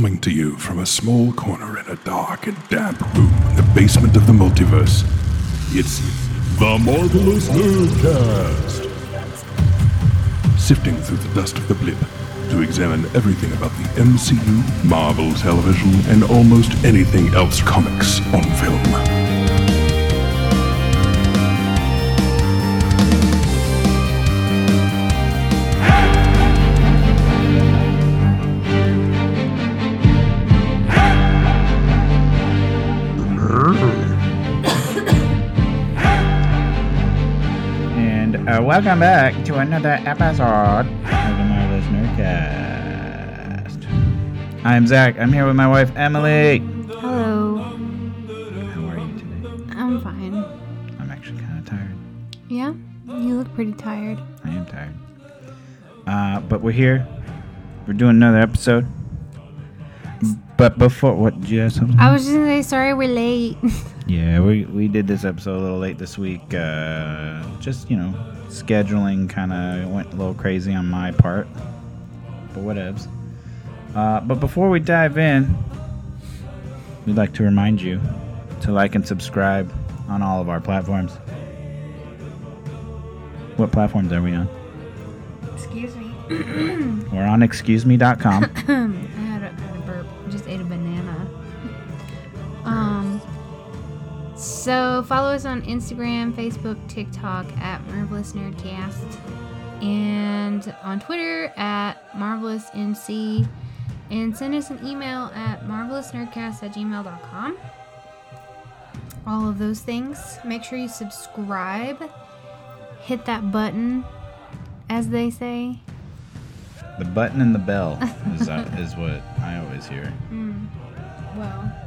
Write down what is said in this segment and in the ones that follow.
Coming to you from a small corner in a dark and damp room in the basement of the multiverse, it's the Marvelous Nerdcast. Sifting through the dust of the blip to examine everything about the MCU, Marvel Television, and almost anything else comics on film. Welcome back to another episode of the Marvelous Nerdcast. I'm Zach. I'm here with my wife Emily. Hello. How are you today? I'm fine. I'm actually kind of tired. Yeah? You look pretty tired. I am tired. Uh, but we're here. We're doing another episode. But before, what did you have something? I was just gonna say sorry we're late. Yeah, we, we did this episode a little late this week. Uh, just, you know, scheduling kind of went a little crazy on my part. But whatevs. Uh, but before we dive in, we'd like to remind you to like and subscribe on all of our platforms. What platforms are we on? Excuse me. We're on excuseme.com. So follow us on Instagram, Facebook, TikTok at Marvelous Nerdcast, and on Twitter at Marvelous NC, and send us an email at marvelousnerdcast at gmail.com. All of those things. Make sure you subscribe. Hit that button, as they say. the button and the bell is, uh, is what I always hear. Well.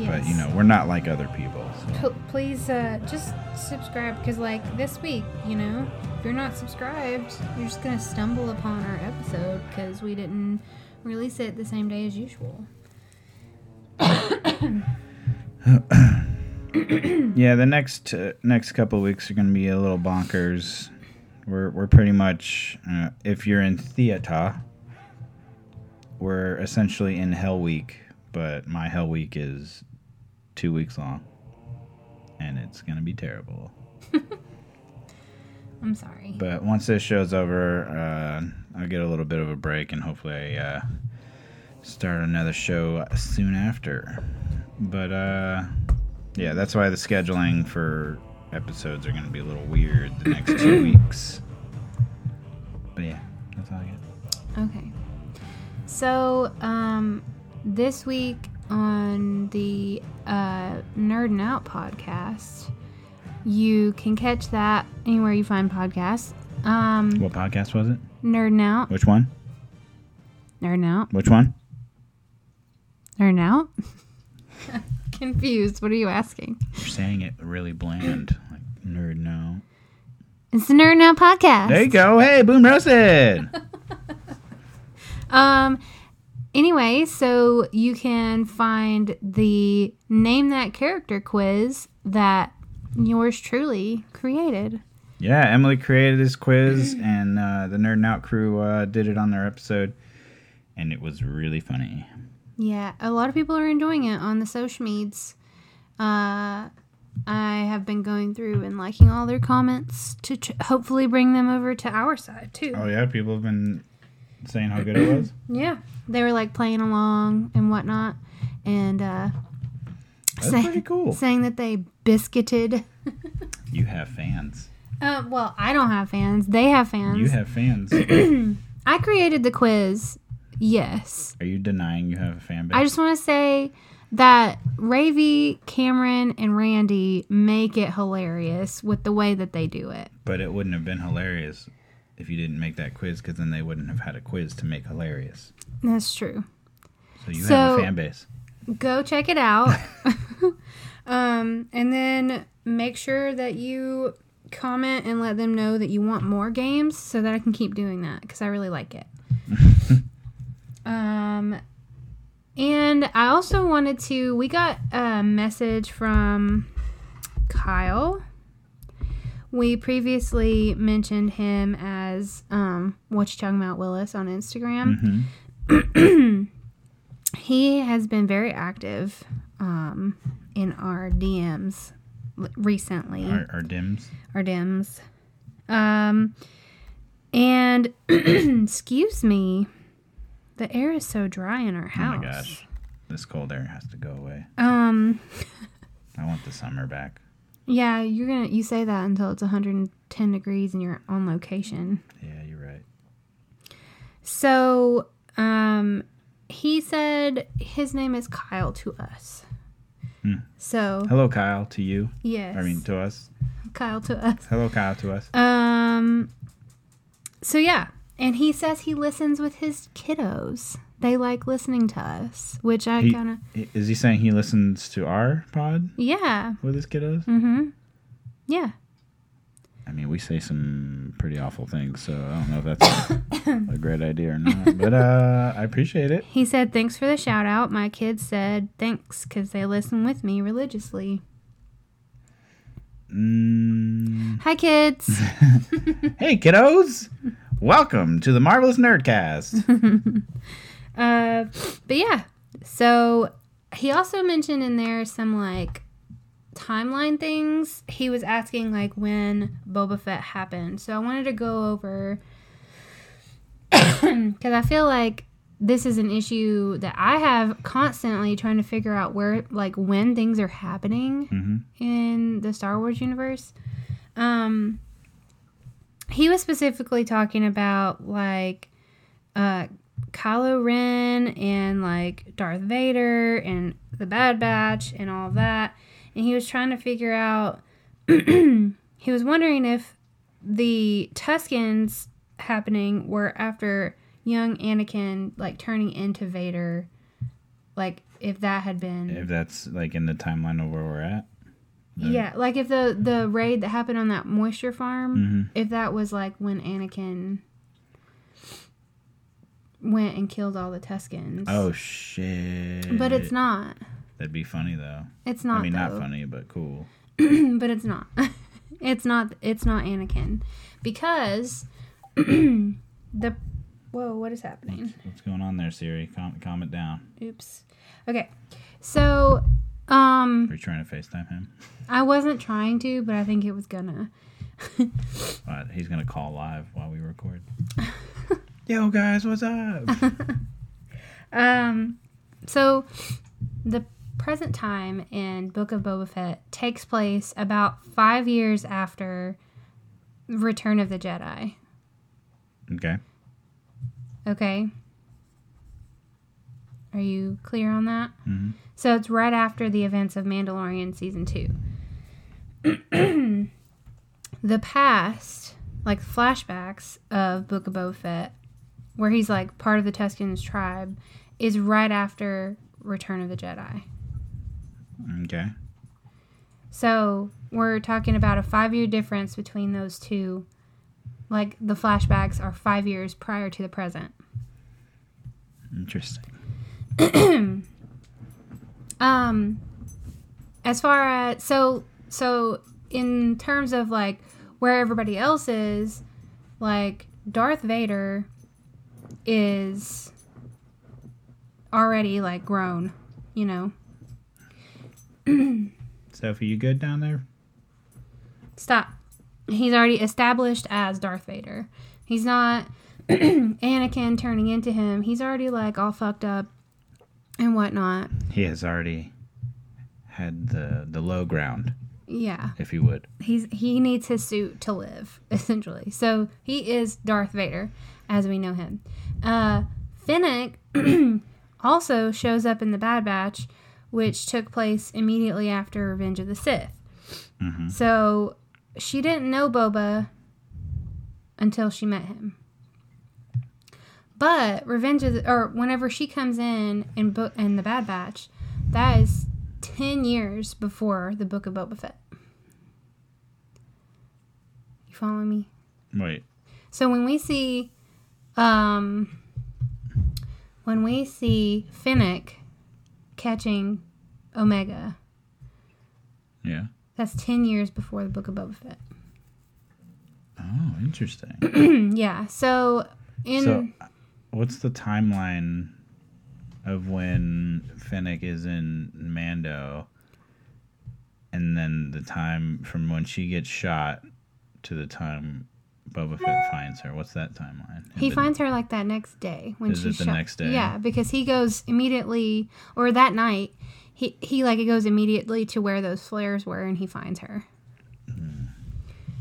Yes. But, you know, we're not like other people. So. P- please uh, just subscribe because like this week you know if you're not subscribed you're just gonna stumble upon our episode because we didn't release it the same day as usual Yeah, the next uh, next couple weeks are going to be a little bonkers. We're we're pretty much uh, if you're in theater, we're essentially in Hell Week, but my Hell Week is two weeks long, and it's to be terrible. i'm sorry But once this show's over, uh, I'll get a little bit of a break, and hopefully, I uh, start another show soon after. But uh, yeah, that's why the scheduling for episodes are going to be a little weird the next two weeks. But yeah, that's all I okay so um this week on the uh nerdin out podcast you can catch that anywhere you find podcasts um What podcast was it? nerdin out Which one? nerdin out Which one? nerdin out confused what are you asking You're saying it really bland, like nerd. No. It's the Nerd Now podcast. There you go. Hey, boom roasted. Um. Anyway, so you can find the name that character quiz that yours truly created. Yeah, Emily created this quiz, and uh, the Nerd and Out crew uh, did it on their episode, and it was really funny. Yeah, a lot of people are enjoying it on the social medias. Uh, I have been going through and liking all their comments to tr- hopefully bring them over to our side too. Oh yeah, people have been saying how good it was. Yeah, they were like playing along and whatnot, and uh, That's say- pretty cool. saying that they biscuited. You have fans. Uh, well, I don't have fans. They have fans. You have fans. I created the quiz. Yes. Are you denying you have a fan base? I just want to say that Ravy, Cameron, and Randy make it hilarious with the way that they do it. but it wouldn't have been hilarious if you didn't make that quiz, because then they wouldn't have had a quiz to make hilarious. That's true. So you have a fan base. Go check it out. um, and then make sure that you comment and let them know that you want more games so that I can keep doing that because I really like it. um, and I also wanted to, we got a message from Kyle. We previously mentioned him as um, What You Talking About Willis on Instagram. he has been very active um, in our DMs recently. Our, our dims. our DMs. Um, and excuse me, the air is so dry in our house. Oh my gosh. This cold air has to go away. Um, I want the summer back. Yeah, you're gonna you say that until it's 110 degrees and you're on location. Yeah, you're right. So, um, he said his name is Kyle to us. Hmm. So Hello, Kyle, to you. yes, I mean, to us. Kyle to us. Hello, Kyle, to us. Um. So yeah, and he says he listens with his kiddos. They like listening to us, which I kind of Is he saying he listens to our pod yeah. with his kiddos? Mm-hmm. Yeah. I mean, we say some pretty awful things, so I don't know if that's a, a great idea or not. But uh, I appreciate it. He said thanks for the shout out. My kids said thanks because they listen with me religiously. Mm. Hi kids. Hey, kiddos! Welcome to the Marvelous Nerdcast. Uh, but yeah, so he also mentioned in there some like timeline things. He was asking like when Boba Fett happened. So I wanted to go over because I feel like this is an issue that I have constantly trying to figure out where like when things are happening hmm in the Star Wars universe. Um, he was specifically talking about like uh, Kylo Ren and like Darth Vader and the Bad Batch and all that, and he was trying to figure out. he was wondering if the Tuskens happening were after young Anakin like turning into Vader, like if that had been If that's like in the timeline of where we're at. yeah, like if the the raid that happened on that moisture farm, Mhm. if that was like when Anakin went and killed all the Tuskens. Oh shit! but it's not. That'd be funny though. It's not. I mean, not funny, but cool. but it's not. it's not. It's not Anakin because the. Whoa! What is happening? What's going on there, Siri? Calm, calm it down. Oops. Okay, so um, Are you trying to FaceTime him? I wasn't trying to, but I think it was gonna. What? He's gonna call live while we record. Yo, guys, what's up? Um, so the present time in Book of Boba Fett takes place about five years after Return of the Jedi. okay. Okay. Are you clear on that? Mhm. So it's right after the events of Mandalorian season two. the past, like flashbacks of Book of Boba Fett, where he's like part of the Tuskens tribe, is right after Return of the Jedi. Okay. So we're talking about a five year difference between those two. Like the flashbacks are five years prior to the present. Interesting. Um, as far as so so in terms of like where everybody else is, like Darth Vader is already like grown, you know. Sophie, you good down there? Stop. He's already established as Darth Vader. He's not Anakin turning into him. He's already like all fucked up and whatnot. He has already had the the low ground, Yeah. if you would. he's he needs his suit to live essentially so he is darth vader as we know him uh Fennec also shows up in the bad batch which took place immediately after revenge of the sith Mhm. so she didn't know boba until she met him but revenge of the, or whenever she comes in in book in the bad batch that is 10 years before the book of boba fett you following me? Wait. So when we see, um, when we see Fennec catching Omega, Yeah. that's ten years before the Book of Boba Fett. Oh, interesting. yeah. So in so what's the timeline of when Fennec is in Mando, and then the time from when she gets shot to the time Boba Fett finds her? What's that timeline? He finds her like that next day when Is she's it the next day? Yeah, because he goes immediately, or that night, he he like it goes immediately to where those flares were, and he finds her. Hmm.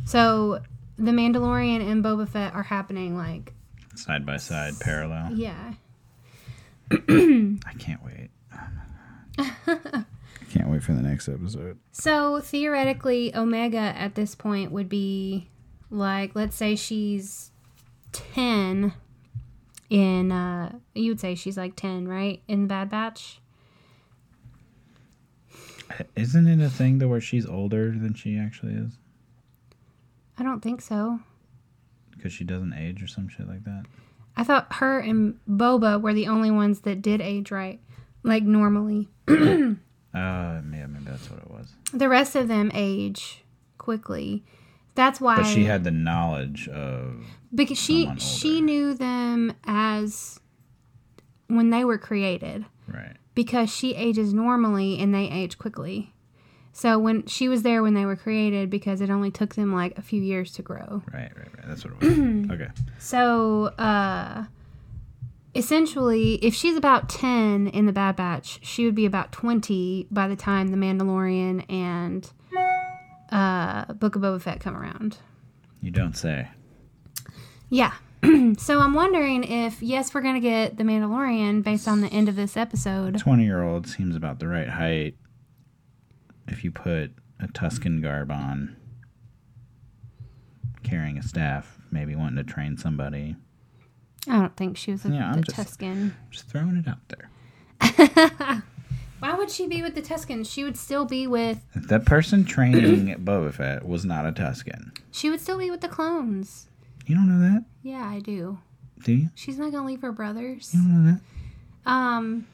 So the Mandalorian and Boba Fett are happening like side by side, parallel. yeah. I can't wait. I can't wait for the next episode. So theoretically, Omega at this point would be like, let's say she's ten. In uh, you would say she's like ten, right? In the Bad Batch. Isn't it a thing though where she's older than she actually is I don't think so. because she doesn't age or some shit like that? I thought her and Boba were the only ones that did age right, like normally. Uh, yeah, maybe that's what it was. The rest of them age quickly. That's why. But she had the knowledge of because she she knew them as when they were created right. because she ages normally and they age quickly. So when she was there when they were created because it only took them like a few years to grow. Right, right, right. That's what it was. okay. So, uh, essentially, if she's about 10 in the Bad Batch, she would be about 20 by the time The Mandalorian and uh, Book of Boba Fett come around. You don't say. Yeah. so I'm wondering if, yes, we're going to get The Mandalorian based on the end of this episode. 20 year old seems about the right height if you put a Tusken garb on, carrying a staff, maybe wanting to train somebody. I don't think she was a, Yeah, I'm just- Tusken. Just throwing it out there. Why would she be with the Tuskens? She would still be with. The person training Boba Fett was not a Tusken. She would still be with the clones. You don't know that? Yeah, I do. Do you? She's not gonna leave her brothers. You don't know that? Um,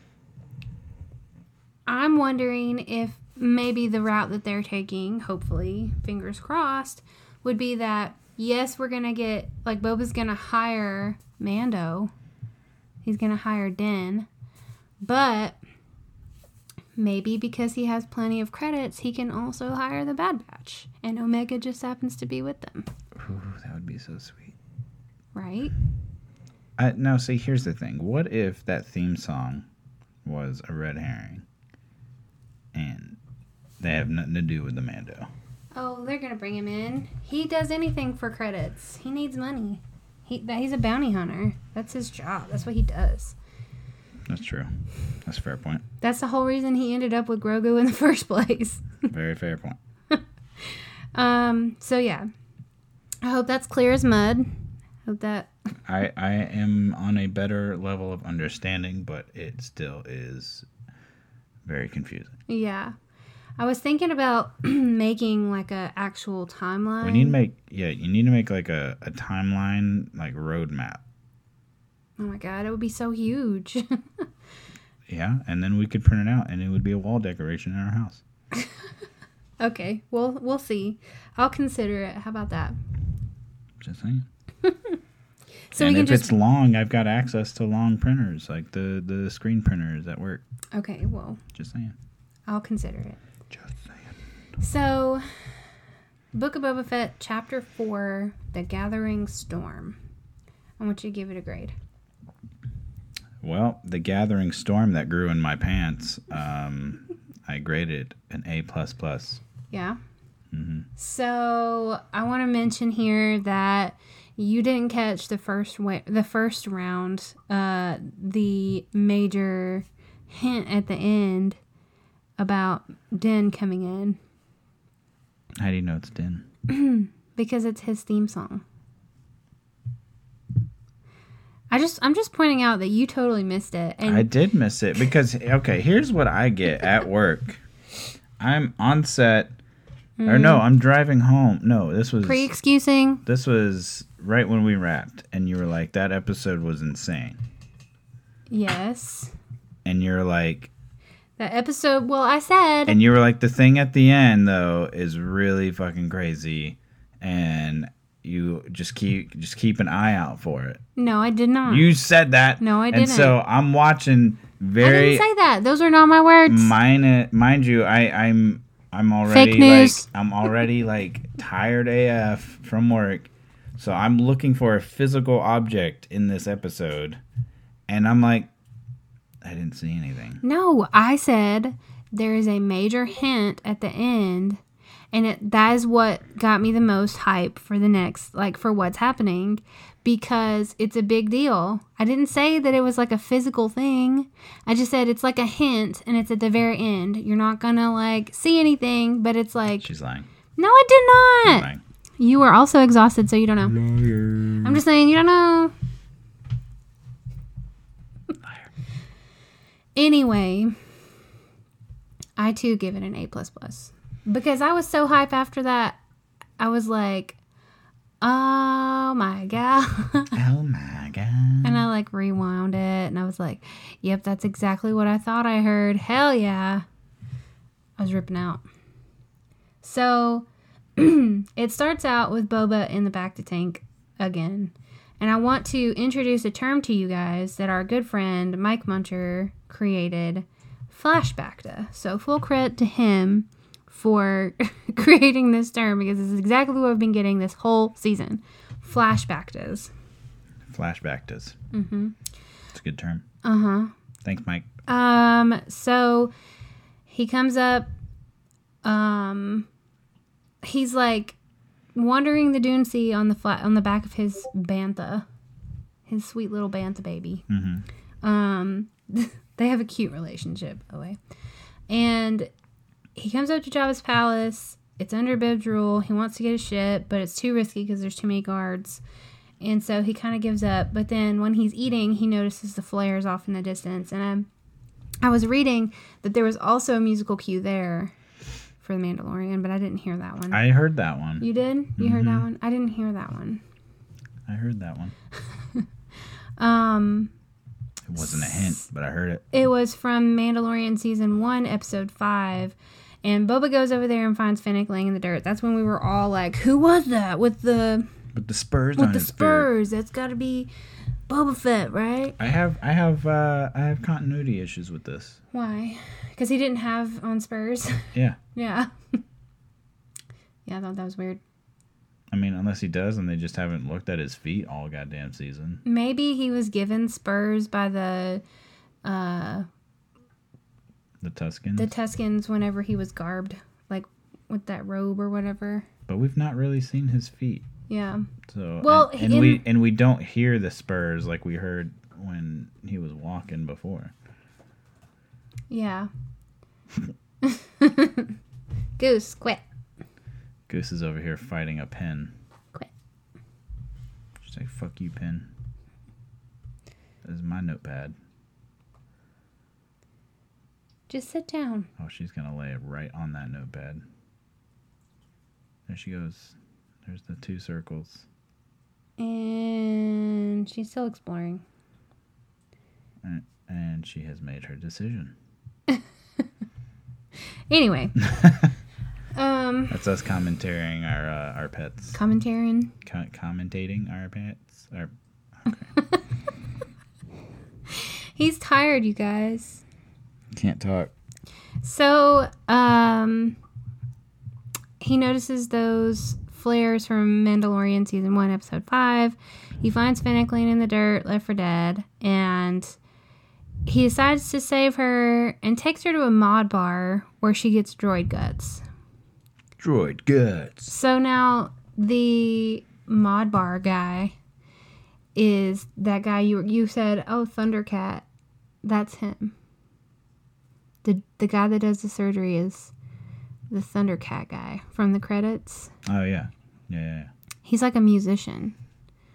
I'm wondering if maybe the route that they're taking, hopefully, fingers crossed, would be that yes, we're gonna get like Boba's gonna hire Mando. He's gonna hire Din, but maybe because he has plenty of credits, he can also hire the Bad Batch, and Omega just happens to be with them, Ooh, that would be so sweet. right? I, now, see, here's the thing. What if that theme song was a red herring and they have nothing to do with the Mando? Oh, they're gonna bring him in. He does anything for credits. He needs money. He he's a bounty hunter. That's his job. That's what he does. That's true. That's a fair point. That's the whole reason he ended up with Grogu in the first place. Very fair point. Um. So yeah, I hope that's clear as mud. Hope that. I, I am on a better level of understanding, but it still is very confusing. Yeah. I was thinking about making like a actual timeline. We need to make, yeah, you need to make like a, a timeline, like roadmap. Oh my god, it would be so huge. Yeah, and then we could print it out and it would be a wall decoration in our house. okay, well we'll see. I'll consider it. How about that? Just saying. So and if just it's long, I've got access to long printers, like the the screen printers at work. okay. Well, Just saying. I'll consider it. Just saying. So, Book of Boba Fett, Chapter 4 The Gathering Storm. I want you to give it a grade. Well, the gathering storm that grew in my pants, um, I graded an A plus plus. Yeah? Mm-hmm. So, I want to mention here that you didn't catch the first wa- the first round, uh, the major hint at the end about Din coming in How do you know it's Din? because it's his theme song. I just I'm just pointing out that you totally missed it. And I did miss it because okay, here's what I get at work. I'm on set, or no, mm. I'm driving home. No, this was pre-excusing this was right when we wrapped, and you were like, "That episode was insane," Yes. and you're like, That episode, well, I said, and you were like, "The thing at the end though is really fucking crazy," and you just keep just keep an eye out for it. No, I did not. You said that. No, I didn't. And so I'm watching very. I didn't say that. Those are not my words. mine mind you i i'm i'm already Fake news. like i'm already like tired af from work so i'm looking for a physical object in this episode and i'm like i didn't see anything No, I said there is a major hint at the end, and it, that is what got me the most hype for the next, like for what's happening, because it's a big deal. I didn't say that it was like a physical thing. I just said it's like a hint, and it's at the very end. You're not gonna like see anything, but it's like, she's lying no, I did not. lying You were also exhausted, so you don't know. I'm just saying you don't know. Anyway, I too give it an A plus plus because I was so hype after that. I was like, "Oh my god!" oh my god and I like rewound it, and I was like, "Yep, that's exactly what I thought I heard." Hell yeah! I was ripping out. So it starts out with Boba in the bacta tank again. And I want to introduce a term to you guys that our good friend Mike Muncher created flashbackta. So full credit to him for creating this term because this is exactly what I've been getting this whole season. Flashbacktas. flashback does mm-hmm it's a good term Uh-huh. thanks mike Um, so he comes up, um, he's like wandering the Dune Sea on the flat on the back of his bantha, his sweet little bantha baby. Um, they have a cute relationship, by the way. And he comes up to Jabba's palace. It's under Bib's rule. He wants to get a ship, but it's too risky because there's too many guards. And so he kind of gives up. But then when he's eating, he notices the flares off in the distance. And um, I was reading that there was also a musical cue there for The Mandalorian, but I didn't hear that one. i heard that one you did? You heard that one? I didn't hear that one. i heard that one Um, it wasn't a hint but i heard it it was from Mandalorian season one, episode five. And Boba goes over there and finds Finnick laying in the dirt. That's when we were all like, "Who was that with the with the spurs with the his beard. spurs? That's got to be Boba Fett, right?" i have i have uh i have continuity issues with this Why? Because he didn't have on spurs. yeah yeah. yeah, I thought that was weird. I mean, unless he does, and they just haven't looked at his feet all goddamn season. Maybe he was given spurs by the uh The Tuskens. the Tuskens whenever he was garbed, like with that robe or whatever. but we've not really seen his feet. Yeah. So Well, and, and in- we and we don't hear the spurs like we heard when he was walking before. Yeah. Goose, quit. Goose is over here fighting a pen. Quit. She's like, "Fuck you, pen." This is my notepad. Just sit down. Oh, she's gonna lay it right on that notepad. There she goes. There's the two circles. And she's still exploring. And she has made her decision. Anyway. um That's us commentating our uh, our pets. commentarian. Co- commentating our pets. Our He's tired, you guys. Can't talk. So, um, he notices those flares from Mandalorian season one, episode five. He finds Fennec laying in the dirt, left for dead, and he decides to save her and takes her to a mod bar where she gets droid guts. Droid guts. So now the mod bar guy is that guy you you said, oh Thundercat, that's him. The the guy that does the surgery is the Thundercat guy from the credits. Oh yeah. yeah, yeah, yeah. He's like a musician.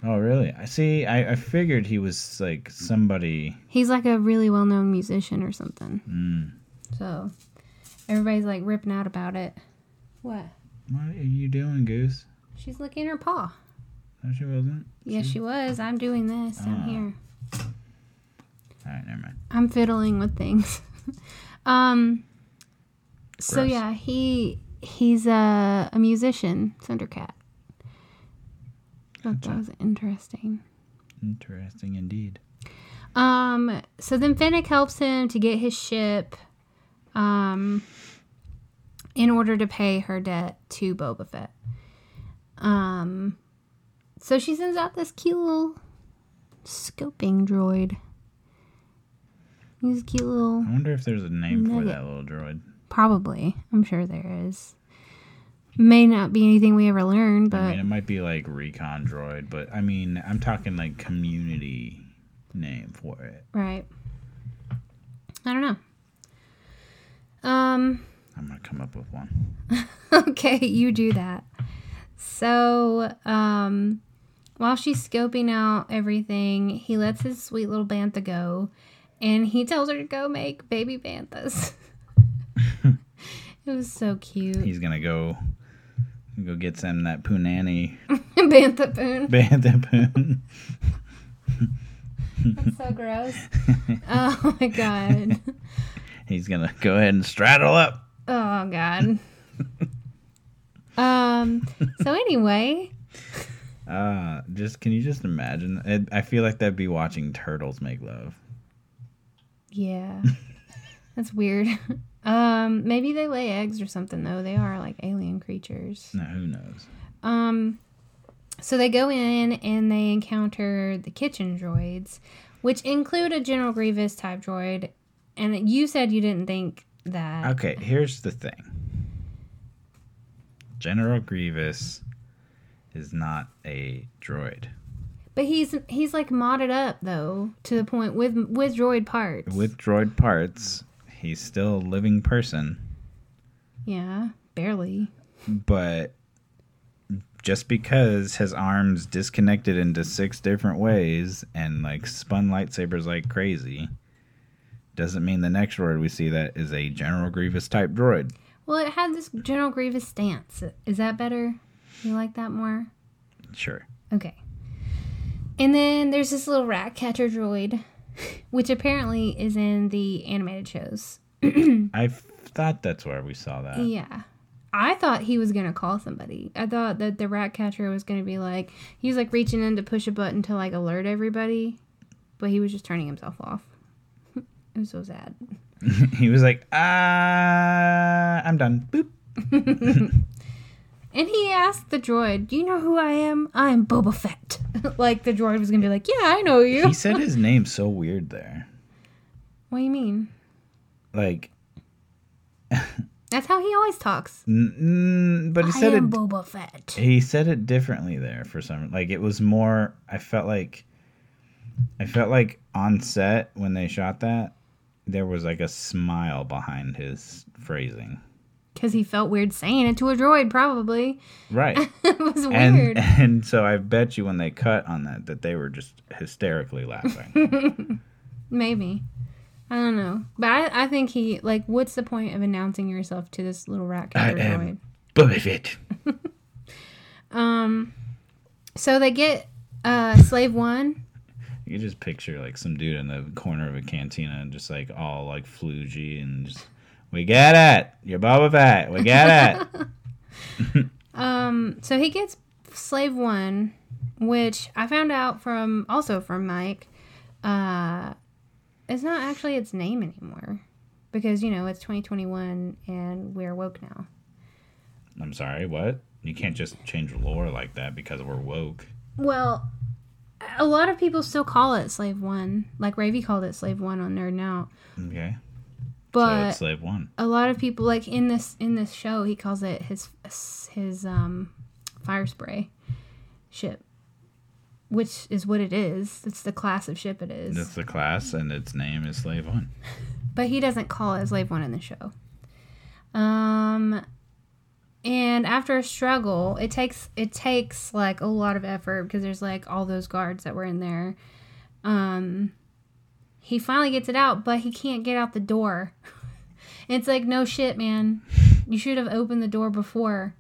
Oh really? I see. I, I figured he was like somebody. He's like a really well known musician or something. Mm. So everybody's like ripping out about it. What? What are you doing, Goose? She's licking her paw. No, she wasn't. Yes, she was. I'm doing this down Ah. here. All right, never mind. I'm fiddling with things. um so Gross. yeah, he he's a, a musician, Thundercat. Thought that was interesting. Interesting indeed. Um, so then Fennec helps him to get his ship, um, in order to pay her debt to Boba Fett. Um, so she sends out this cute little scoping droid. He's a cute little, I wonder if there's a name for that little droid. probably. I'm sure there is. May not be anything we ever learn, but I mean, it might be like recon droid, but I mean, I'm talking like community name for it. right. I don't know. Um. I'm gonna come up with one. okay, you do that. So, um, while she's scoping out everything, he lets his sweet little bantha go, and he tells her to go make baby banthas. it was so cute, He's gonna go go get some that punani bantha poon. bantha poon. That's so gross. oh my god. He's gonna go ahead and straddle up. Oh god. um. So anyway, Uh, just can you just imagine? It, I feel like that'd be watching turtles make love. Yeah, that's weird. Um. Maybe they lay eggs or something though. They are like alien creatures. No, who knows? Um, so they go in and they encounter the kitchen droids, which include a General Grievous type droid. And you said you didn't think that. Okay, here's the thing. General Grievous is not a droid. But he's he's like modded up though to the point with with droid parts. With droid parts, he's still a living person, yeah, barely. but just because his arms disconnected into six different ways and like spun lightsabers like crazy doesn't mean the next droid we see that is a General Grievous type droid. Well, it had this General Grievous stance. Is that better? You like that more? Sure. Okay. And then there's this little rat catcher droid, which apparently is in the animated shows. I thought that's where we saw that. Yeah. I thought he was gonna call somebody. I thought that the rat catcher was gonna be like he was like reaching in to push a button to like alert everybody, but he was just turning himself off. it was so sad. he was like, ah, I'm done. Boop. And he asked the droid, "Do you know who I am? I'm Boba Fett." like the droid was gonna be like, "Yeah, I know you." He said his name so weird there. what do you mean? Like, That's how he always talks. but he I said am it. Boba Fett. He said it differently there for some. Like it was more. I felt like. I felt like on set when they shot that, there was like a smile behind his phrasing. Because he felt weird saying it to a droid, probably. Right. it was and weird. and so I bet you when they cut on that that they were just hysterically laughing. Maybe. I don't know. But I, I think he, like, what's the point of announcing yourself to this little rat I catcher am droid? Boba Fett. Um, so they get uh, Slave One. You can just picture like some dude in the corner of a cantina and just like all like flugy and just we get it. You're Boba Fett. We get it. Um, so he gets Slave One, which I found out from also from Mike. Uh, it's not actually its name anymore because you know it's 2021 and we're woke now. I'm sorry, what? You can't just change lore like that because we're woke. Well, a lot of people still call it Slave One. Like Ravy called it Slave One on Nerd Now, Okay. So but it's slave one. a lot of people like in this in this show he calls it his his um Firespray ship which is what it is it's the class of ship it is It's the class and its name is slave one. but he doesn't call it slave one in the show um and after a struggle it takes it takes like a lot of effort because there's like all those guards that were in there um he finally gets it out but he can't get out the door. It's like no shit man. You should have opened the door before.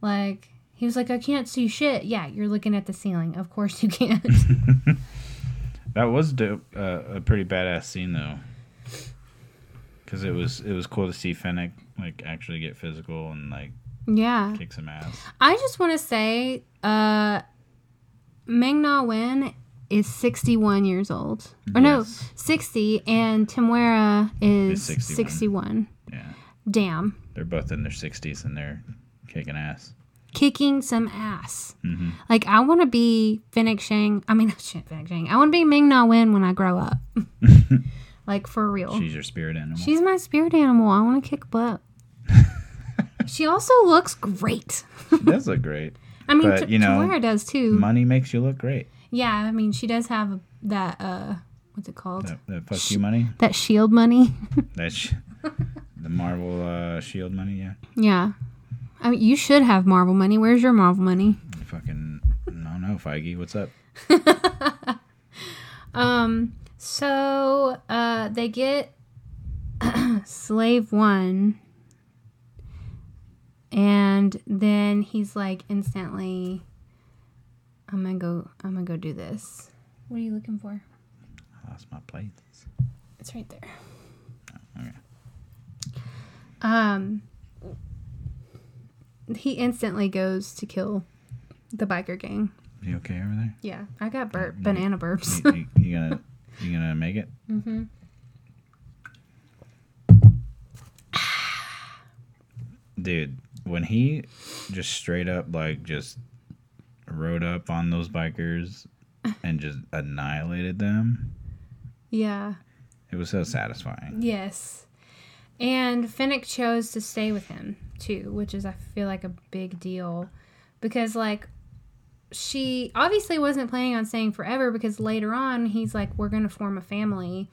Like he was like i can't see shit. Yeah you're looking at the ceiling. Of course you can't. That was dope. Uh, a pretty badass scene though. Because it was it was cool to see Fennec like actually get physical and like yeah. kick some ass. I just want to say, uh, Ming Na Wen is 61 years old. Or no, 60, and Temuera is Is 61. 61. Yeah. Damn. They're both in their 60s and they're kicking ass. Kicking some ass. Mm-hmm. Like, I want to be Fennec Shand. I mean, shit, Fennec Shand. I want to be Ming Na Wen when I grow up. like, for real. She's your spirit animal. She's my spirit animal. I want to kick butt. she also looks great. She does look great. I mean, But, T- you know, Temuera does too. Money makes you look great. Yeah, I mean, she does have that, uh, what's it called? That, that fuck you money. That shield money. That's the Marvel uh, Shield money. Yeah. yeah. I mean, you should have Marvel money. Where's your Marvel money? Fucking. I don't know, Feige. What's up? Um, so, uh, they get Slave One. And then he's like instantly, I'm gonna go, I'm gonna go do this. What are you looking for? I lost my plates. It's right there. Okay. Um, he instantly goes to kill the biker gang. You okay over there? Yeah, I got burp, banana burps. You, you, you gonna you gonna make it? mm-hmm. Dude, when he just straight up like just rode up on those bikers and just annihilated them, Yeah. it was so satisfying. Yes. And Fennec chose to stay with him too, which is I feel like a big deal because like she obviously wasn't planning on staying forever because later on he's like we're going to form a family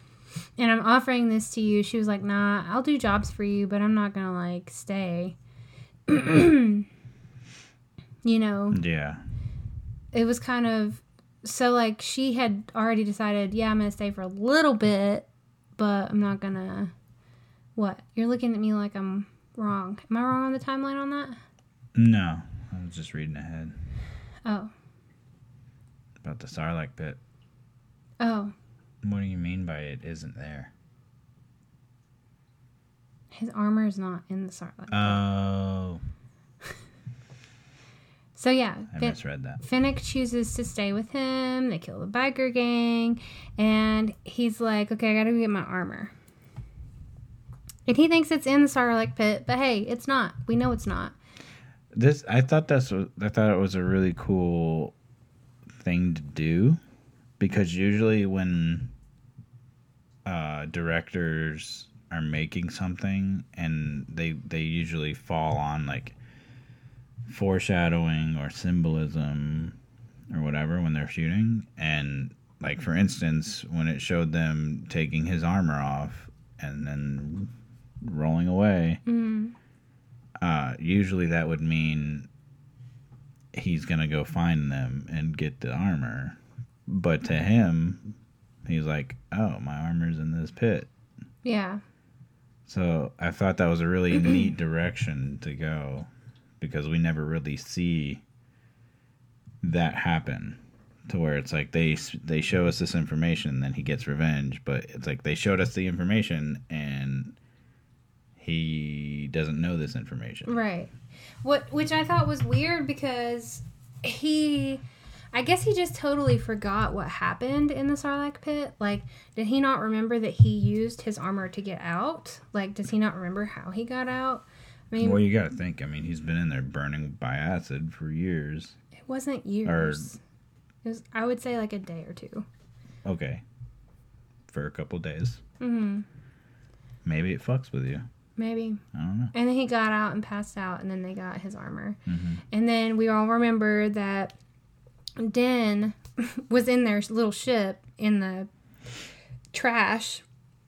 and I'm offering this to you. She was like, "Nah, I'll do jobs for you, but I'm not going to like stay." you know, Yeah. It was kind of so like she had already decided, yeah, I'm gonna stay for a little bit, but I'm not gonna. What? You're looking at me like I'm wrong. Am I wrong on the timeline on that? No, I was just reading ahead Oh, about the Sarlacc pit. oh, What do you mean by it isn't there? his armor is not in the Sarlacc. Oh, so yeah, I Fin- misread that. Fennec chooses to stay with him. They kill the biker gang, and he's like, "Okay, I gotta go get my armor." And he thinks it's in the Sarlacc pit, but hey, it's not. We know it's not. This I thought that's what- I thought it was a really cool thing to do because usually when uh, directors are making something and they they usually fall on like foreshadowing or symbolism or whatever when they're shooting and like for instance when it showed them taking his armor off and then rolling away Mm. uh, usually that would mean he's gonna go find them and get the armor. But to him, he's like, "Oh, my armor's in this pit." Yeah. So I thought that was a really neat direction to go because we never really see that happen to where it's like they they show us this information then he gets revenge, but it's like they showed us the information and he doesn't know this information. Right. What which I thought was weird because he I guess he just totally forgot what happened in the Sarlacc pit. Like, did he not remember that he used his armor to get out? Like, does he not remember how he got out? I mean, Well, you got to think. I mean, he's been in there burning by acid for years. it wasn't years. It was, I would say, like a day or two. Okay, for a couple days. hmm Maybe it fucks with you. Maybe. I don't know. And then he got out and passed out, and then they got his armor. Mhm. And then we all remember that Din was in their little ship in the trash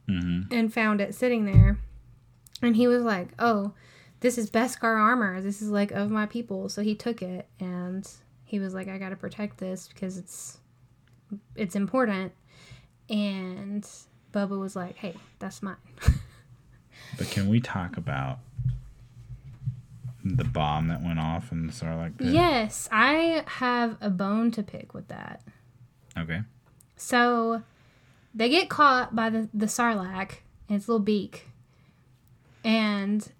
Mm-hmm. and found it sitting there. And he was like, "Oh, this is Beskar armor. This is like of my people." So he took it and he was like, "I got to protect this because it's it's important." And Boba was like, "Hey, that's mine." But can we talk about the bomb that went off in the Sarlacc pit? yes, I have a bone to pick with that. Okay. So they get caught by the, the sarlacc and its little beak. And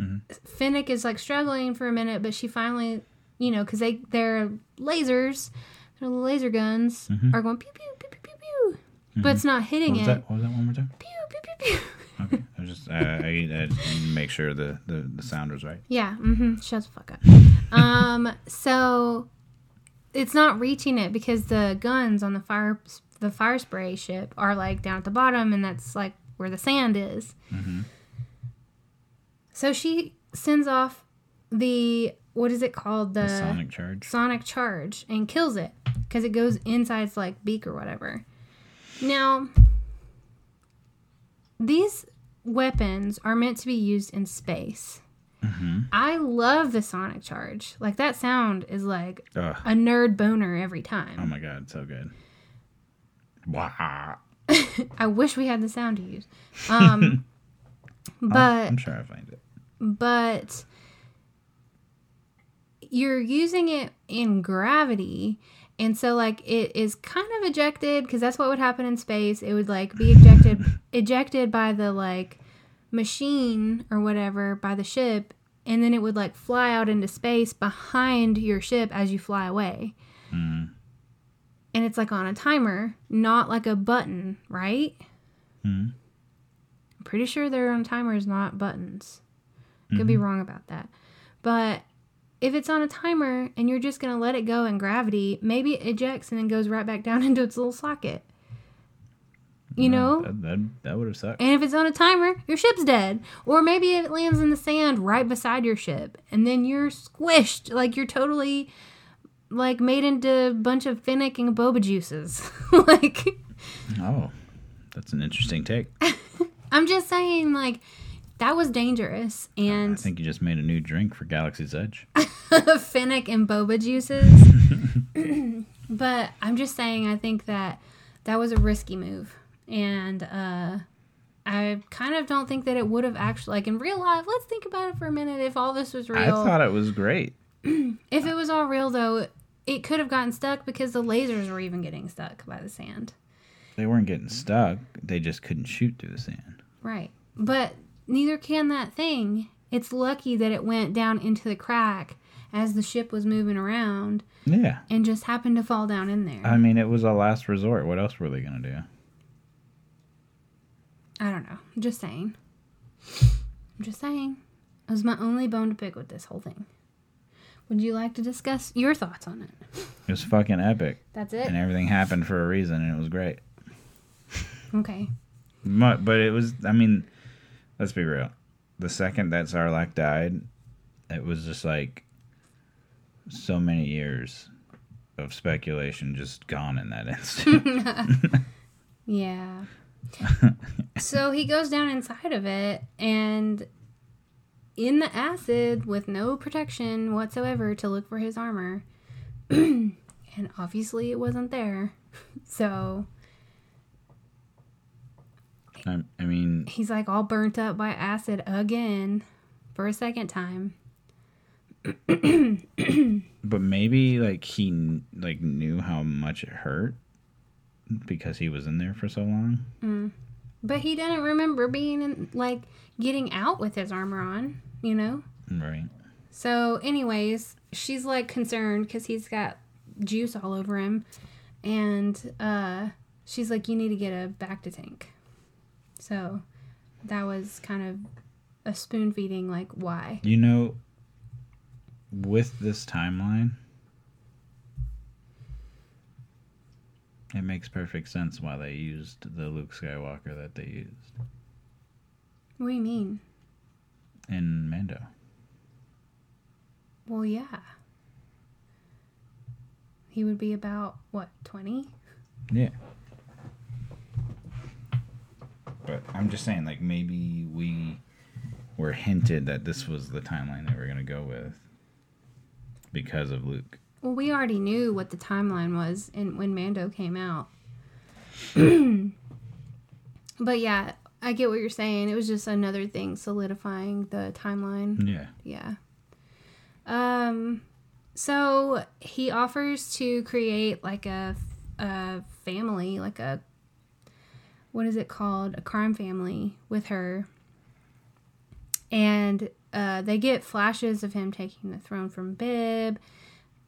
Mhm. Fennec is like struggling for a minute, but she finally, you know, because they, they're lasers, the laser guns are going pew pew pew pew pew pew, but it's not hitting What was it. that? What was that one more time? Pew pew pew pew. Okay, I just uh, I, I make sure the, the the sound was right. Yeah. Mm-hmm. Shut the fuck up. um. So it's not reaching it because the guns on the fire the Firespray ship are like down at the bottom, and that's like where the sand is. So she sends off the what is it called the, The sonic charge. sonic charge and kills it because it goes inside its like beak or whatever. Now, these weapons are meant to be used in space. I love the sonic charge. Like that sound is like Ugh. a nerd boner every time. Oh my god, so good. Wow. I wish we had the sound to use. Um, but I'm sure I find it. But you're using it in gravity. And so like it is kind of ejected because that's what would happen in space. It would like be ejected ejected by the like machine or whatever by the ship and then it would like fly out into space behind your ship as you fly away. And it's like on a timer not like a button right? Mhm. i'm pretty sure they're on timers not buttons could be mm-hmm. wrong about that. But if it's on a timer and you're just going to let it go in gravity, maybe it ejects and then goes right back down into its little socket. You know? That, that, that would have sucked. And if it's on a timer, your ship's dead. Or maybe it lands in the sand right beside your ship and then you're squished. Like you're totally like made into a bunch of fennec and boba juices. like Oh, that's an interesting take. I'm just saying like that was dangerous And I think you just made a new drink for Galaxy's Edge. fennec and boba juices. but I'm just saying, I think that that was a risky move, and uh, I kind of don't think that it would have actually, like in real life. Let's think about it for a minute. If all this was real, I thought it was great. if it was all real though, it could have gotten stuck because the lasers were even getting stuck by the sand. They weren't getting stuck. They just couldn't shoot through the sand. Right. But neither can that thing. It's lucky that it went down into the crack as the ship was moving around Yeah. and just happened to fall down in there. I mean, it was a last resort. What else were they going to do? I don't know. Just saying. I'm just saying. It was my only bone to pick with this whole thing. Would you like to discuss your thoughts on it? It was fucking epic. That's it? And everything happened for a reason, and it was great. Okay. Mu- But it was, I mean, let's be real. The second that Sarlacc died, it was just like so many years of speculation just gone in that instant. Yeah. so he goes down inside of it and in the acid with no protection whatsoever to look for his armor. and obviously it wasn't there. So I, I mean, he's like all burnt up by acid again for a second time. but maybe like he like knew how much it hurt because he was in there for so long. But he didn't remember being in, like getting out with his armor on, you know? Right. So, anyways, she's like concerned because he's got juice all over him. And uh, she's like, You need to get a bacta tank. So, that was kind of a spoon feeding, like, why? You know, with this timeline, it makes perfect sense why they used the Luke Skywalker that they used What do you mean? in Mando. Well, yeah. He would be about, what, 20? Yeah. But I'm just saying, like, maybe we were hinted that this was the timeline they were going to go with because of Luke. Well, we already knew what the timeline was in when Mando came out. but yeah, I get what you're saying. It was just another thing solidifying the timeline. Yeah. Yeah. Um so he offers to create like a a family, like a what is it called? A crime family with her. And uh, they get flashes of him taking the throne from Bib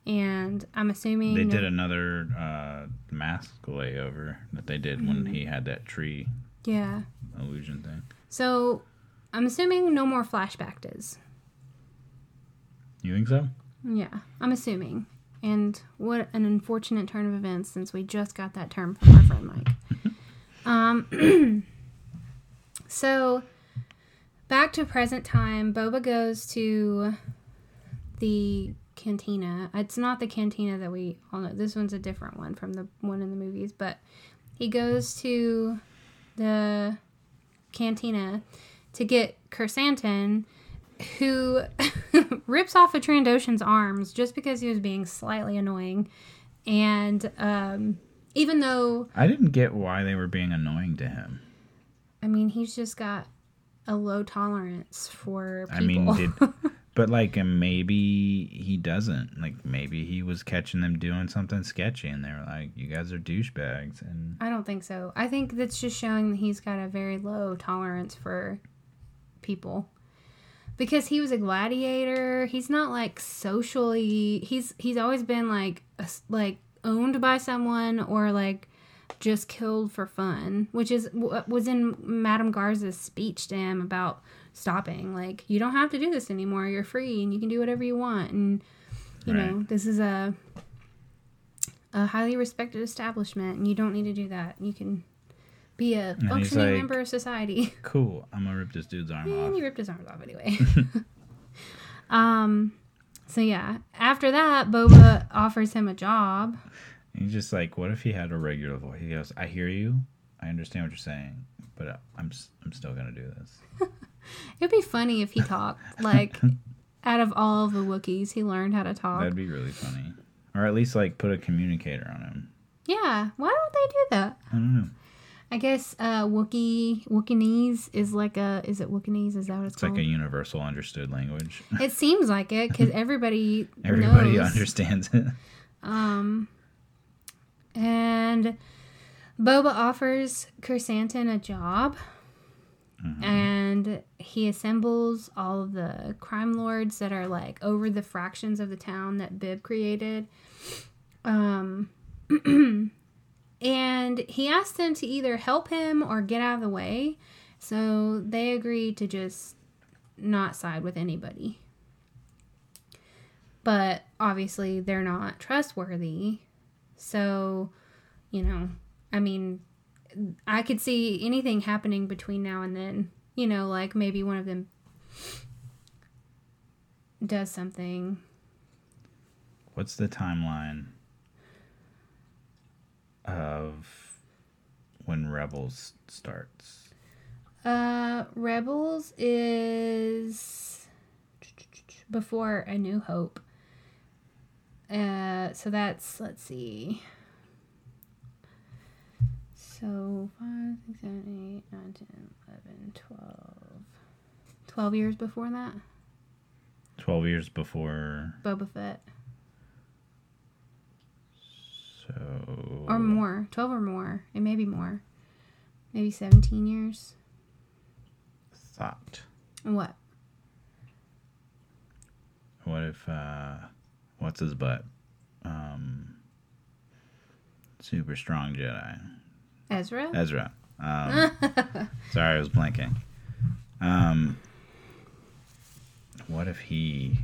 and I'm assuming They did another uh, mask layover that they did when Mm-hmm. he had that tree yeah. illusion thing. So I'm assuming no more flashback does. You think so? Yeah, I'm assuming. And what an unfortunate turn of events since we just got that term from our friend Mike. um, so back to present time, Boba goes to the cantina. It's not the cantina that we all know. This one's a different one from the one in the movies, but he goes to the cantina to get Krrsantan, who rips off a Trandoshan's arms just because he was being slightly annoying. And um, even though, I didn't get why they were being annoying to him. I mean, he's just got a low tolerance for people. I mean, did but like maybe he doesn't. Like maybe he was catching them doing something sketchy, and they were like, "You guys are douchebags." And I don't think so. I think that's just showing that he's got a very low tolerance for people. Because he was a gladiator, he's not like socially. He's he's always been like a like owned by someone or like just killed for fun, which is what was in Madame Garsa's speech to him about stopping. Like you don't have to do this anymore. You're free and you can do whatever you want. And you know this is a a highly respected establishment, and you don't need to do that. You can be a he's functioning like- member of society. cool, I'm gonna rip this dude's arm and off. he ripped his arms off anyway. um, so yeah, after that, Boba offers him a job. He's just like, "What if he had a regular voice?" He goes, "I hear you. I understand what you're saying, but I'm I'm still gonna do this." It'd be funny if he talked like. Out of all of the Wookiees, he learned how to talk. That'd be really funny, or at least like put a communicator on him. yeah, why don't they do that? I don't know. I guess uh, Wookie Wookieese is like a is it Wookieese? Is that what it's, It's called? like a universal understood language. It seems like it because everybody Everybody knows. understands it. Um, and Boba offers Krrsantan a job, and he assembles all of the crime lords that are like over the fractions of the town that Bib created. Um, and he asked them to either help him or get out of the way. So they agreed to just not side with anybody. But obviously, they're not trustworthy. So, you know, I mean, I could see anything happening between now and then. You know, like maybe one of them does something. What's the timeline of when Rebels starts? Uh, Rebels is before A New Hope. Uh, so that's let's see. So 5, 6, 7, 8, 9, 10, 11, 12. 12 years before that? Twelve years before, Boba Fett. So Or more. 12 or more. It may be more. Maybe 17 years. thought. What? What if uh what's his butt? Um super strong Jedi. Ezra? Ezra. Um sorry, I was blanking. Um what if he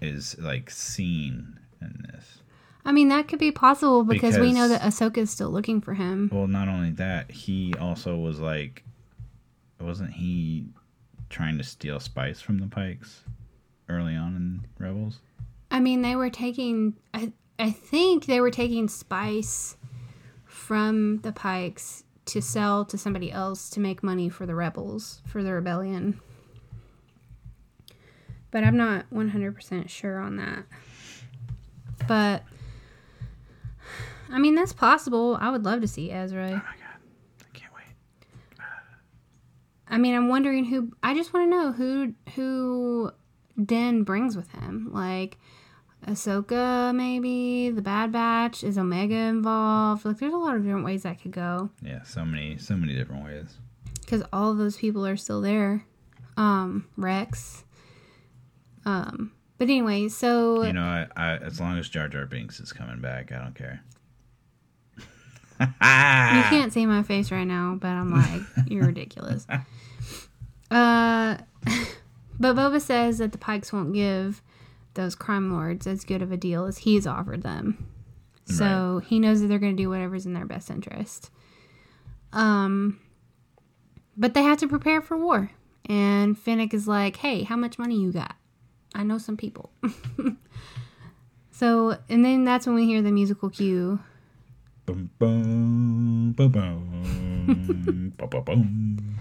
is like seen in this? I mean, that could be possible because, we know that Ahsoka is still looking for him. Well, not only that, he also was like wasn't he trying to steal spice from the Pikes early on in Rebels? I mean, they were taking. I I think they were taking spice from the Pikes to sell to somebody else to make money for the rebels for the rebellion. But I'm not 100% sure on that. But I mean, that's possible. I would love to see Ezra. Oh my god. I can't wait. I mean, I'm wondering who. I just want to know who who Din brings with him. Like Ahsoka, maybe the Bad Batch. Is Omega involved? Like, there's a lot of different ways that could go Yeah, so many so many different ways. because all of those people are still there. Um, Rex. Um, But anyway, so You know, I, I as long as Jar Jar Binks is coming back, I don't care. You can't see my face right now, but I'm like, you're ridiculous. Uh, but Boba says that the Pikes won't give those crime lords as good of a deal as he's offered them. So he knows that they're going to do whatever's in their best interest. Um, but they have to prepare for war. And Fennec is like, hey, how much money you got? I know some people. so, and then that's when we hear the musical cue Boom, boom, boom, boom, boom, boom, boom.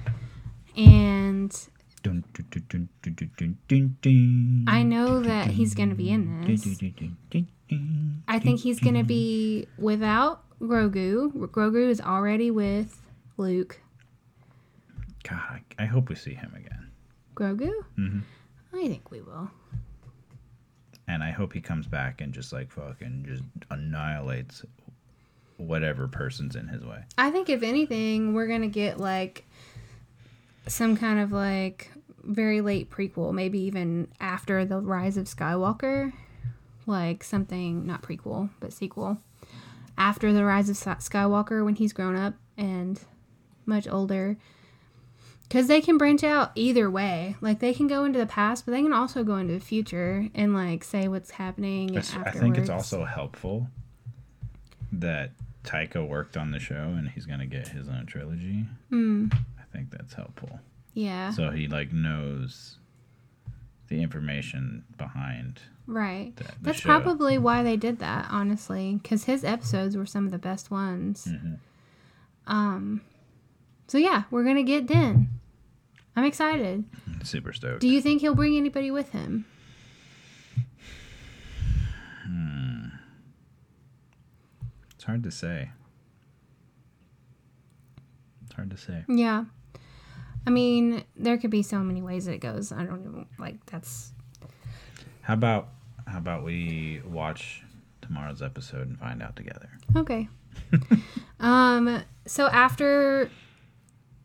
and Dun, dun, dun, dun, dun, dun, dun, dun, dun. I know that he's going to be in this. Dun, dun, dun, dun, dun. I think he's going to be without Grogu. Grogu is already with Luke. God, I, I hope we see him again. Grogu? Mhm. I think we will. And I hope he comes back and just like fucking just annihilates whatever person's in his way. I think if anything, we're to get like some kind of like very late prequel, maybe even after the rise of Skywalker, like something not prequel, but sequel. After the rise of Skywalker when he's grown up and much older. Cuz they can branch out either way. Like they can go into the past, but they can also go into the future and like say what's happening. I think it's also helpful that Taika worked on the show and he's gonna get his own trilogy. Mm, I think that's helpful. yeah. So he like knows the information behind Right. the, the That's show. probably why they did that, honestly, because his episodes were some of the best ones. Mhm. Um, so yeah, we're gonna get Din. I'm excited. super stoked. Do you think he'll bring anybody with him? It's hard to say. It's hard to say. Yeah. I mean, there could be so many ways that it goes. I don't even like that's How about how about we watch tomorrow's episode and find out together? okay. um. So after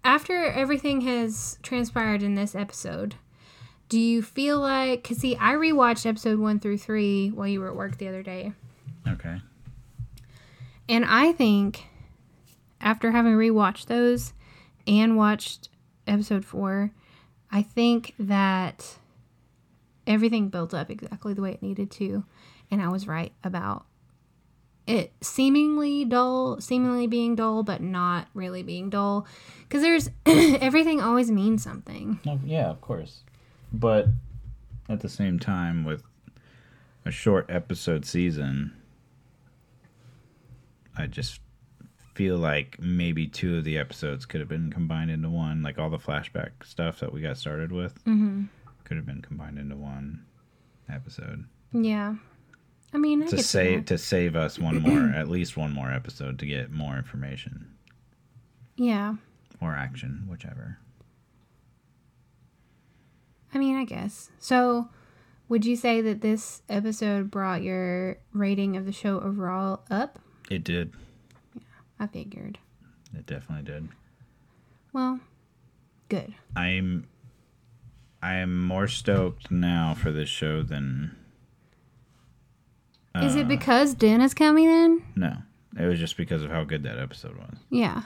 after everything has transpired in this episode, do you feel like? Cause see, I rewatched episode one through three while you were at work the other day. Okay. And I think after having rewatched those and watched episode four, I think that everything built up exactly the way it needed to. And I was right about it seemingly dull, seemingly being dull, but not really being dull. Because there's everything always means something. Yeah, of course. But at the same time, with a short episode season, I just feel like maybe two of the episodes could have been combined into one. Like all the flashback stuff that we got started with Mm-hmm. could have been combined into one episode Yeah. I mean, I to save that. to save us one more, at least one more episode to get more information Yeah. or action, whichever. I mean, I guess. So, would you say that this episode brought your rating of the show overall up? It did. Yeah, I figured. It definitely did. Well, good. I'm I am more stoked now for this show than Is uh, it because Din is coming in? no. It was just because of how good that episode was. Yeah.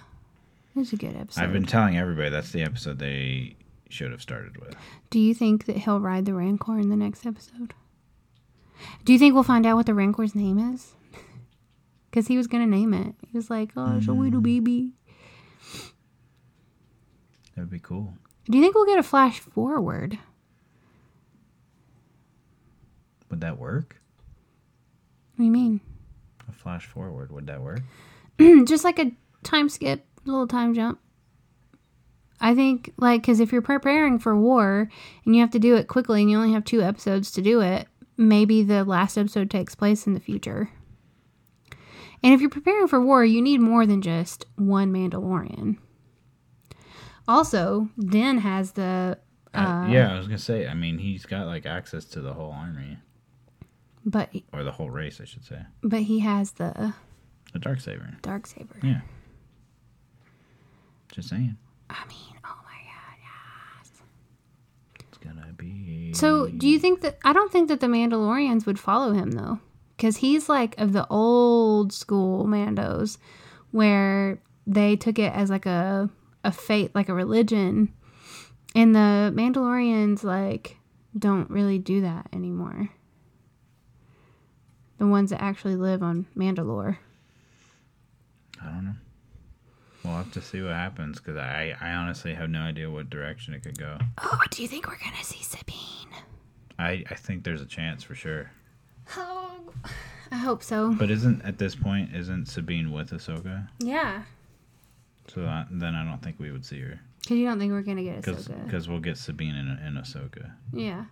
It's a good episode. I've been telling everybody that's the episode they should have started with. Do you think that he'll ride the Rancor in the next episode? Do you think we'll find out what the Rancor's name is? Because he was going to name it. He was like, oh, it's a little mm. baby. That would be cool. Do you think we'll get a flash forward? Would that work? What do you mean? A flash forward, would that work? just like a time skip, a little time jump. I think, like, because if you're preparing for war and you have to do it quickly and you only have two episodes to do it, maybe the last episode takes place in the future. And if you're preparing for war, you need more than just one Mandalorian. Also, Din has the, Uh, yeah, I was gonna say. I mean, he's got like access to the whole army but or the whole race, I should say. but he has the The dark saber. dark saber. Yeah. Just saying. I mean, oh my god, It's gonna be So, do you think that I don't think that the Mandalorians would follow him though, because he's like of the old school Mandos, where they took it as like a a faith, like a religion, and the Mandalorians like don't really do that anymore. The ones that actually live on Mandalore. I don't know. We'll have to see what happens because I, I honestly have no idea what direction it could go. Oh, do you think we're gonna see Sabine? I, I think there's a chance for sure. Oh, I hope so. But isn't at this point isn't Sabine with Ahsoka? Yeah, So I, then I don't think we would see her because you don't think we're gonna get Ahsoka. because we'll get Sabine in, in Ahsoka. Yeah.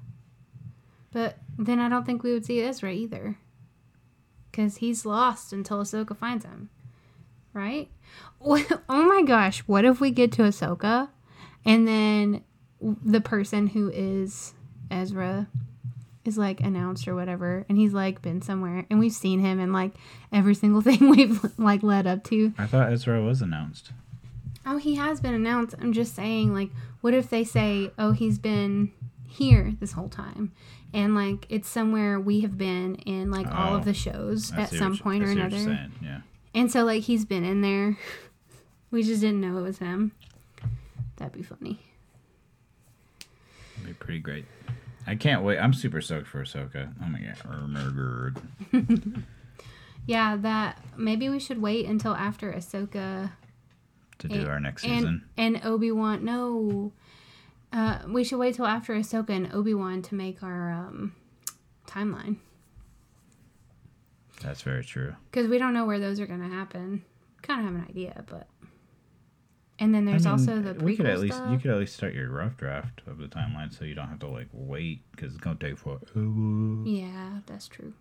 But then I don't think we would see Ezra either. Because he's lost until Ahsoka finds him. Right? Oh my gosh. What if we get to Ahsoka and then the person who is Ezra is like announced or whatever and he's like been somewhere and we've seen him in like every single thing we've like led up to I thought Ezra was announced. Oh, he has been announced. I'm just saying, like, what if they say, oh, he's been here this whole time? And, like, it's somewhere we have been in, like, all Oh, of the shows at some you- point or see what you're another. Yeah. And so, like, he's been in there. We just didn't know it was him. That'd be funny. It'd be pretty great. I can't wait. I'm super stoked for Ahsoka. Oh my god. Oh my god. Yeah, that maybe we should wait until after Ahsoka To do and, our next and, season. and Obi Wan. No, uh, we should wait till after Ahsoka and Obi Wan to make our um, timeline. That's very true. because we don't know where those are going to happen. Kind of have an idea, but and then I there's mean, also the prequel we could at least stuff. you could at least start your rough draft of the timeline so you don't have to like wait because it's gonna take forever. Yeah, that's true.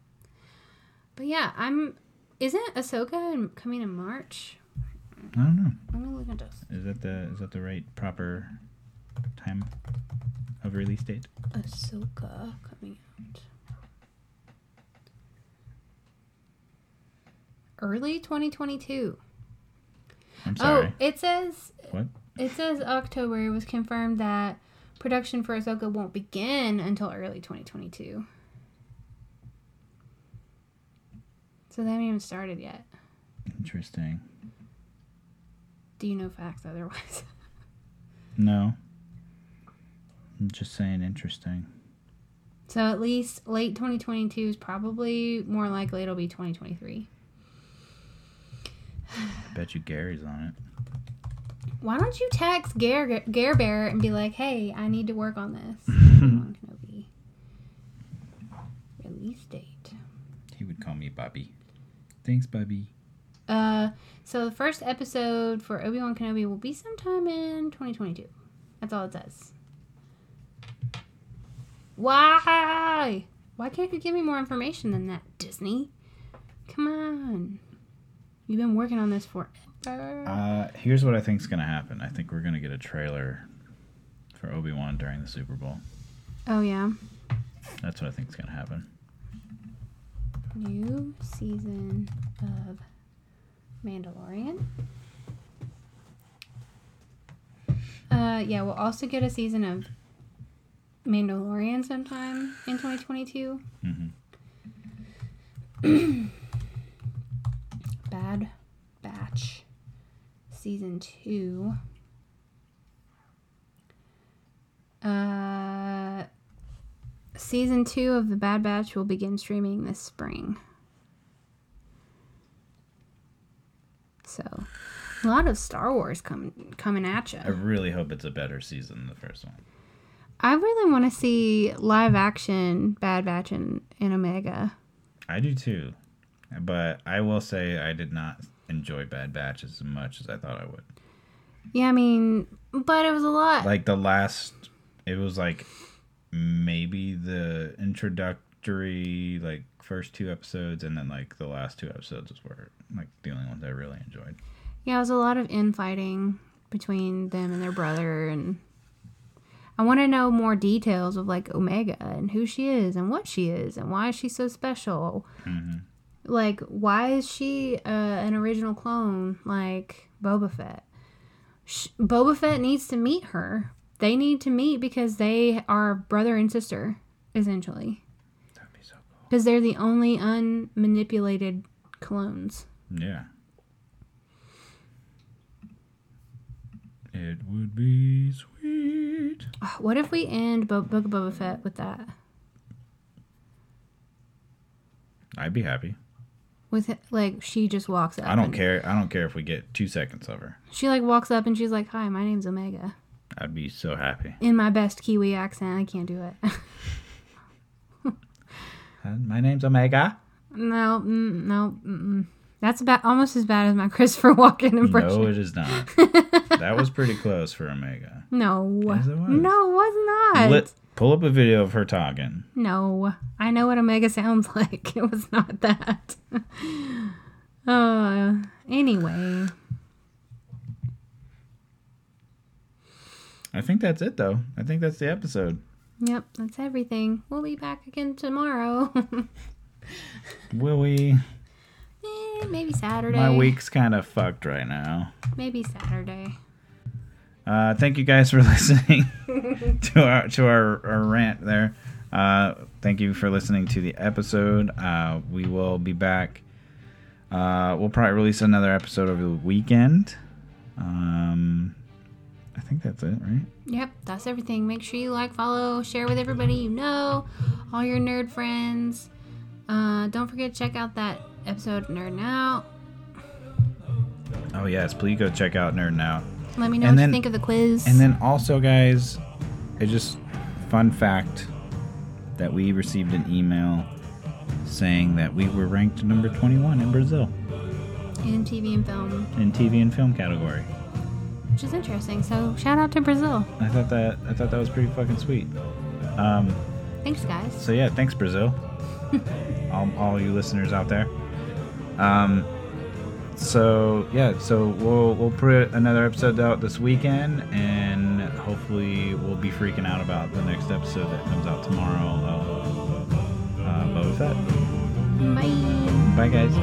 But yeah, I'm. Isn't Ahsoka coming in March? I don't know. Let me look at this. Is that the is that the right proper time of release date? Ahsoka coming out. Early 2022. I'm oh, sorry. Oh, it says What? it says October. It was confirmed that production for Ahsoka won't begin until early 2022. So they haven't even started yet. Interesting. Do you know facts otherwise? No. I'm just saying interesting. so at least late 2022 is probably more likely it'll be 2023. I bet you Gary's on it. Why don't you text Gare Gare Bear and be like, "Hey, I need to work on this." Obi-Wan Kenobi. Release date. He would call me Bobby. Thanks, Bobby. Uh, so the first episode for Obi Wan Kenobi will be sometime in 2022. That's all it says. Why? Why can't you give me more information than that, Disney? Come on. You've been working on this forever. Uh, here's what I think's gonna happen. I think we're gonna get a trailer for Obi Wan during the Super Bowl. oh yeah. That's what I think's gonna happen. New season of Mandalorian. Uh, yeah, we'll also get a season of Mandalorian sometime in 2022. hmm Bad Batch season two. Uh, season two of the Bad Batch will begin streaming this spring. So, a lot of Star Wars coming coming at you. I really hope it's a better season than the first one. I really want to see live action Bad Batch and, and Omega. I do too, but I will say I did not enjoy Bad Batch as much as I thought I would. Yeah, I mean, but it was a lot. Like the last, it was like maybe the introductory like first two episodes, and then like the last two episodes were like the only ones I really enjoyed. Yeah, it was a lot of infighting between them and their brother, and I want to know more details of like Omega and who she is and what she is and why is she so special. Mhm. Like, why is she uh, an original clone like Boba Fett? Sh- Boba Fett needs to meet her, they need to meet because they are brother and sister, essentially. That'd be so cool. Because they're the only unmanipulated clones. Yeah. It would be sweet. Oh, What if we end Bo- Book of Boba Fett with that? I'd be happy. With it, like she just walks up. I don't care. I don't care if we get two seconds of her. She like walks up and she's like, "Hi, my name's Omega." I'd be so happy. In my best Kiwi accent, I can't do it. My name's Omega. no, mm, no, that's about almost as bad as my Christopher Walken impression. No, it is not. that was pretty close for Omega. No, Yes, it was. no, it was not. Lit, pull up a video of her talking. No, I know what Omega sounds like. It was not that. uh, anyway, I think that's it, though. I think that's the episode. yep, that's everything. We'll be back again tomorrow. Will we? Eh, maybe Saturday. My week's kind of fucked right now. Maybe Saturday. Uh, thank you guys for listening to our to our, our rant there. Uh, thank you for listening to the episode. Uh, we will be back. Uh, we'll probably release another episode over the weekend. Um, I think that's it, right? Yep, that's everything. Make sure you like, follow, share with everybody you know, all your nerd friends. Uh, don't forget to check out that episode Nerd Out. Oh yes, please go check out Nerd Now. Let me know And what then- you think of the quiz. And then also, guys, it just fun fact that we received an email saying that we were ranked number 21 in Brazil in TV and film, in TV and film category. which is interesting. So shout out to Brazil. I thought that I thought that was pretty fucking sweet. Um, Thanks, guys. so yeah, thanks Brazil, all, all you listeners out there. Um, so yeah, so we'll we'll put another episode out this weekend, and hopefully we'll be freaking out about the next episode that comes out tomorrow. Of, uh, Boba Fett. Bye. Bye guys.